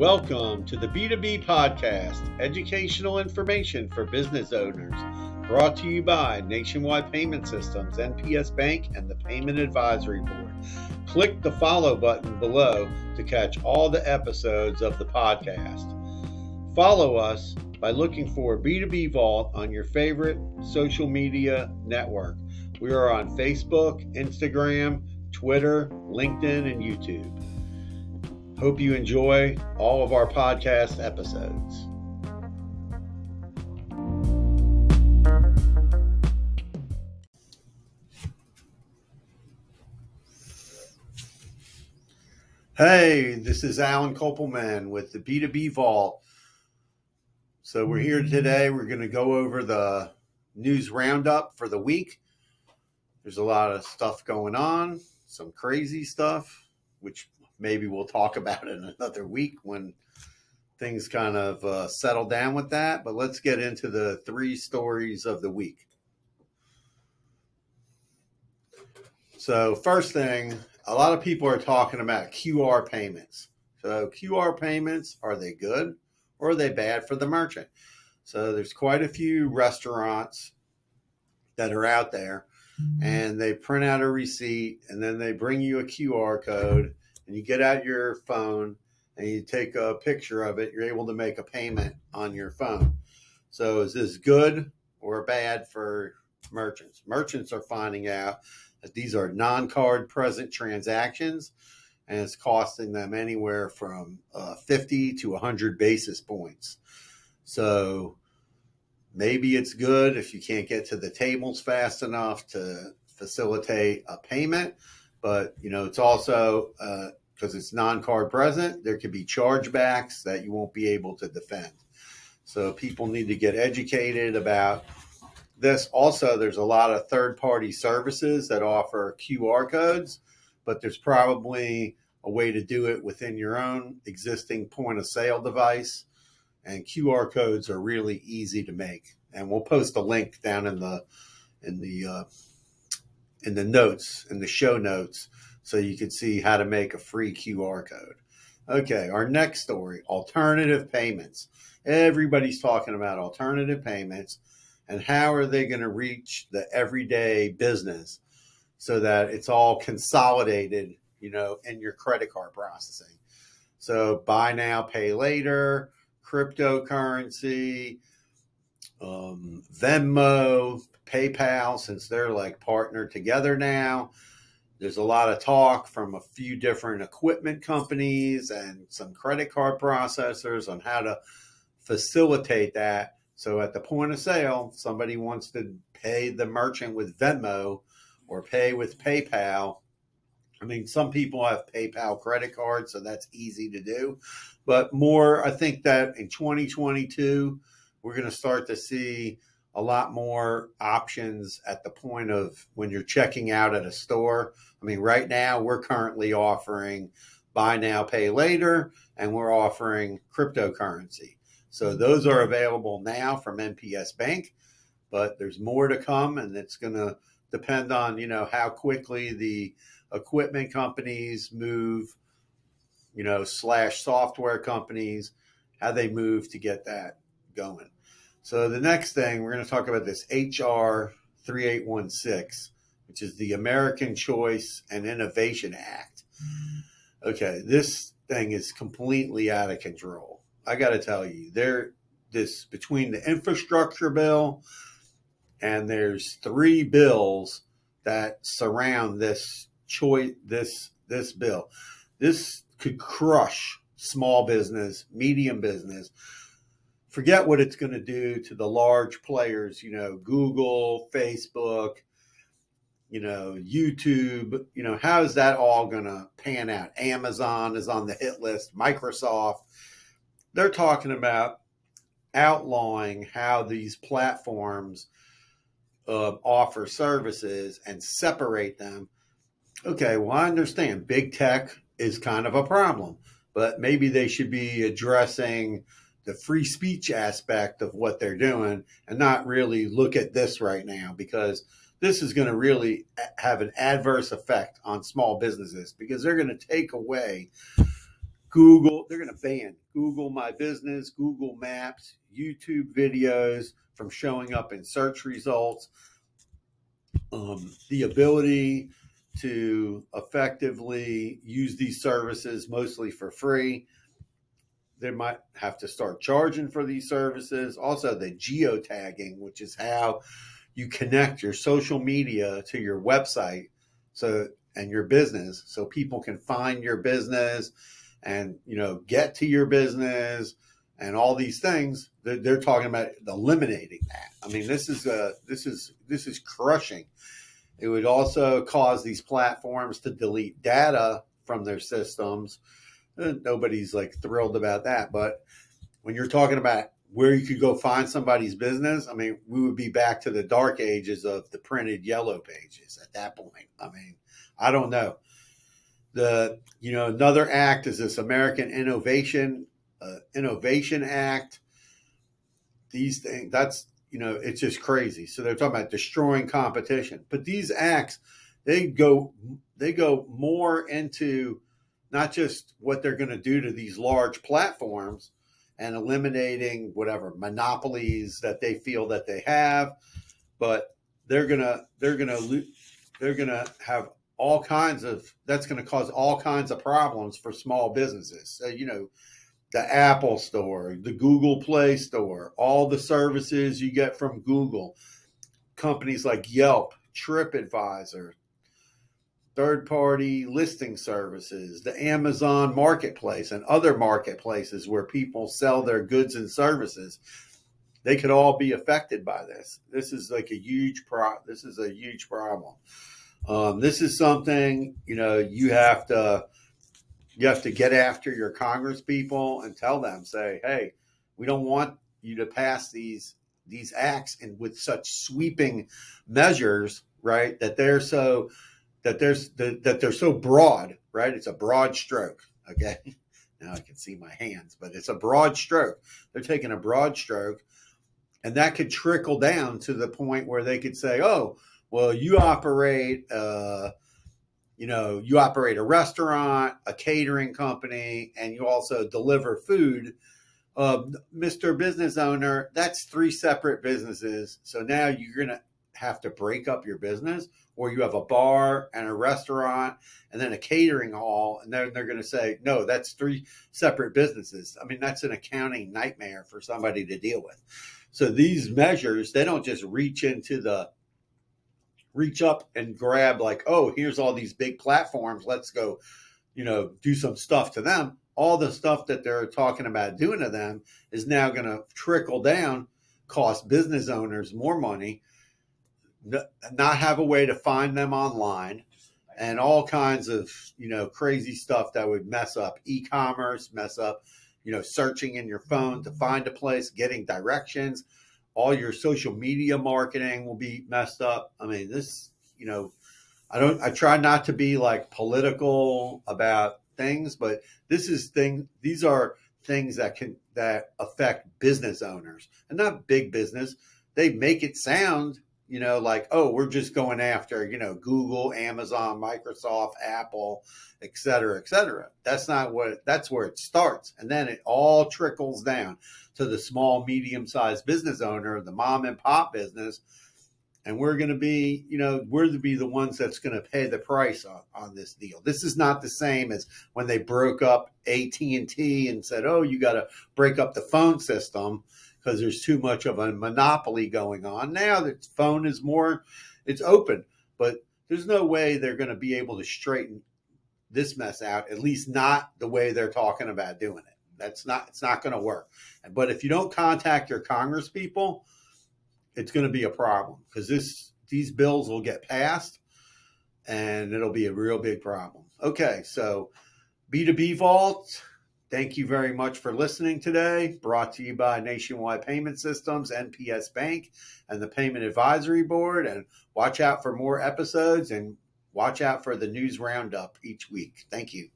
Welcome to the B2B Podcast, educational information for business owners, brought to you by Nationwide Payment Systems, NPS Bank, and the Payment Advisory Board. Click the follow button below to catch all the episodes of the podcast. Follow us by looking for B2B Vault on your favorite social media network. We are on Facebook, Instagram, Twitter, LinkedIn, and YouTube. Hope you enjoy all of our podcast episodes. Hey, this is Alan Kopelman with the B2B Vault. So we're here today. We're going to go over the news roundup for the week. There's a lot of stuff going on, some crazy stuff, which maybe we'll talk about it in another week when things kind of uh, settle down with that. But let's get into the three stories of the week. So, first thing, a lot of people are talking about QR payments. So, QR payments are they good or are they bad for the merchant? So, there's quite a few restaurants that are out there and they print out a receipt and then they bring you a QR code and you get out your phone and you take a picture of it, you're able to make a payment on your phone. So is this good or bad for merchants? Merchants are finding out that these are non-card present transactions and it's costing them anywhere from uh, 50 to 100 basis points. So maybe it's good if you can't get to the tables fast enough to facilitate a payment but you know it's also uh, because it's non-card present, there could be chargebacks that you won't be able to defend. So people need to get educated about this. Also, there's a lot of third-party services that offer QR codes, but there's probably a way to do it within your own existing point of sale device. And QR codes are really easy to make. And we'll post a link down in the in the uh, in the notes in the show notes so you can see how to make a free QR code. Okay, our next story alternative payments. Everybody's talking about alternative payments and how are they going to reach the everyday business so that it's all consolidated, you know, in your credit card processing. So buy now, pay later, cryptocurrency, um, Venmo, PayPal, since they're like partnered together now. There's a lot of talk from a few different equipment companies and some credit card processors on how to facilitate that. So at the point of sale, somebody wants to pay the merchant with Venmo or pay with PayPal. I mean, some people have PayPal credit cards, so that's easy to do. But more, I think that in 2022, we're going to start to see a lot more options at the point of when you're checking out at a store. I mean, right now we're currently offering buy now, pay later, and we're offering cryptocurrency. So those are available now from NPS Bank, but there's more to come, and it's going to depend on you know how quickly the equipment companies move, you know, slash software companies, how they move to get that going. So the next thing we're going to talk about this HR 3816, which is the American Choice and Innovation Act. Okay, this thing is completely out of control. I got to tell you, there this between the infrastructure bill and there's three bills that surround this choice this this bill. This could crush small business, medium business forget what it's going to do to the large players, you know, Google, Facebook, you know, YouTube, you know, how is that all going to pan out? Amazon is on the hit list, Microsoft. They're talking about outlawing how these platforms uh, offer services and separate them. Okay, well, I understand big tech is kind of a problem, but maybe they should be addressing the free speech aspect of what they're doing and not really look at this right now because this is going to really have an adverse effect on small businesses because they're going to take away Google, they're going to ban Google My Business, Google Maps, YouTube videos from showing up in search results. Um, the ability to effectively use these services mostly for free. They might have to start charging for these services. Also, the geotagging, which is how you connect your social media to your website so and your business so people can find your business and you know get to your business and all these things. They're, they're talking about eliminating that. I mean this is uh this is this is crushing. It would also cause these platforms to delete data from their systems nobody's like thrilled about that but when you're talking about where you could go find somebody's business i mean we would be back to the dark ages of the printed yellow pages at that point i mean i don't know the you know another act is this American Innovation uh, Innovation Act. These things that's you know it's just crazy. So they're talking about destroying competition, but these acts they go they go more into not just what they're going to do to these large platforms and eliminating whatever monopolies that they feel that they have, but they're gonna they're gonna they're gonna have all kinds of that's going to cause all kinds of problems for small businesses. So, you know, the Apple Store, the Google Play Store, all the services you get from Google, companies like Yelp, TripAdvisor, third party listing services, the Amazon marketplace, and other marketplaces where people sell their goods and services. They could all be affected by this. This is like a huge pro. This is a huge problem. Um, this is something you know you have to you have to get after your Congress people and tell them, say, hey, we don't want you to pass these these acts and with such sweeping measures, right? That they're so that there's that, they're so broad, right? It's a broad stroke. Okay. Now I can see my hands, but it's a broad stroke. They're taking a broad stroke, and that could trickle down to the point where they could say, "Oh, well, you operate, uh, you know, you operate a restaurant, a catering company, and you also deliver food. Uh, Mr. Business Owner, that's three separate businesses. So now you're to have to break up your business, or you have a bar and a restaurant and then a catering hall, and then they're going to say, no, that's three separate businesses. I mean, that's an accounting nightmare for somebody to deal with. So these measures, they don't just reach into the reach up and grab like, oh, here's all these big platforms. Let's go, you know, do some stuff to them. All the stuff that they're talking about doing to them is now going to trickle down, cost business owners more money, not have a way to find them online, and all kinds of you know crazy stuff that would mess up e-commerce, mess up you know searching in your phone to find a place, getting directions all your social media marketing will be messed up. I mean, this, you know, I don't, I try not to be like political about things, but this is thing, these are things that can, that affect business owners and not big business. They make it sound, you know, like, oh, we're just going after, you know, Google, Amazon, Microsoft, Apple, et cetera, et cetera. That's not what, that's where it starts. And then it all trickles down to the small, medium sized business owner, the mom and pop business. And we're going to be, you know, we're to be the ones that's going to pay the price on, on this deal. This is not the same as when they broke up AT and T and said, "Oh, you got to break up the phone system because there's too much of a monopoly going on." Now the phone is more, it's open, but there's no way they're going to be able to straighten this mess out. At least not the way they're talking about doing it. That's not it's not going to work. But if you don't contact your Congress people, it's going to be a problem because this these bills will get passed and it'll be a real big problem. Okay, so B2B Vault, thank you very much for listening today. Brought to you by Nationwide Payment Systems, NPS Bank, and the Payment Advisory Board. And watch out for more episodes and watch out for the news roundup each week. Thank you.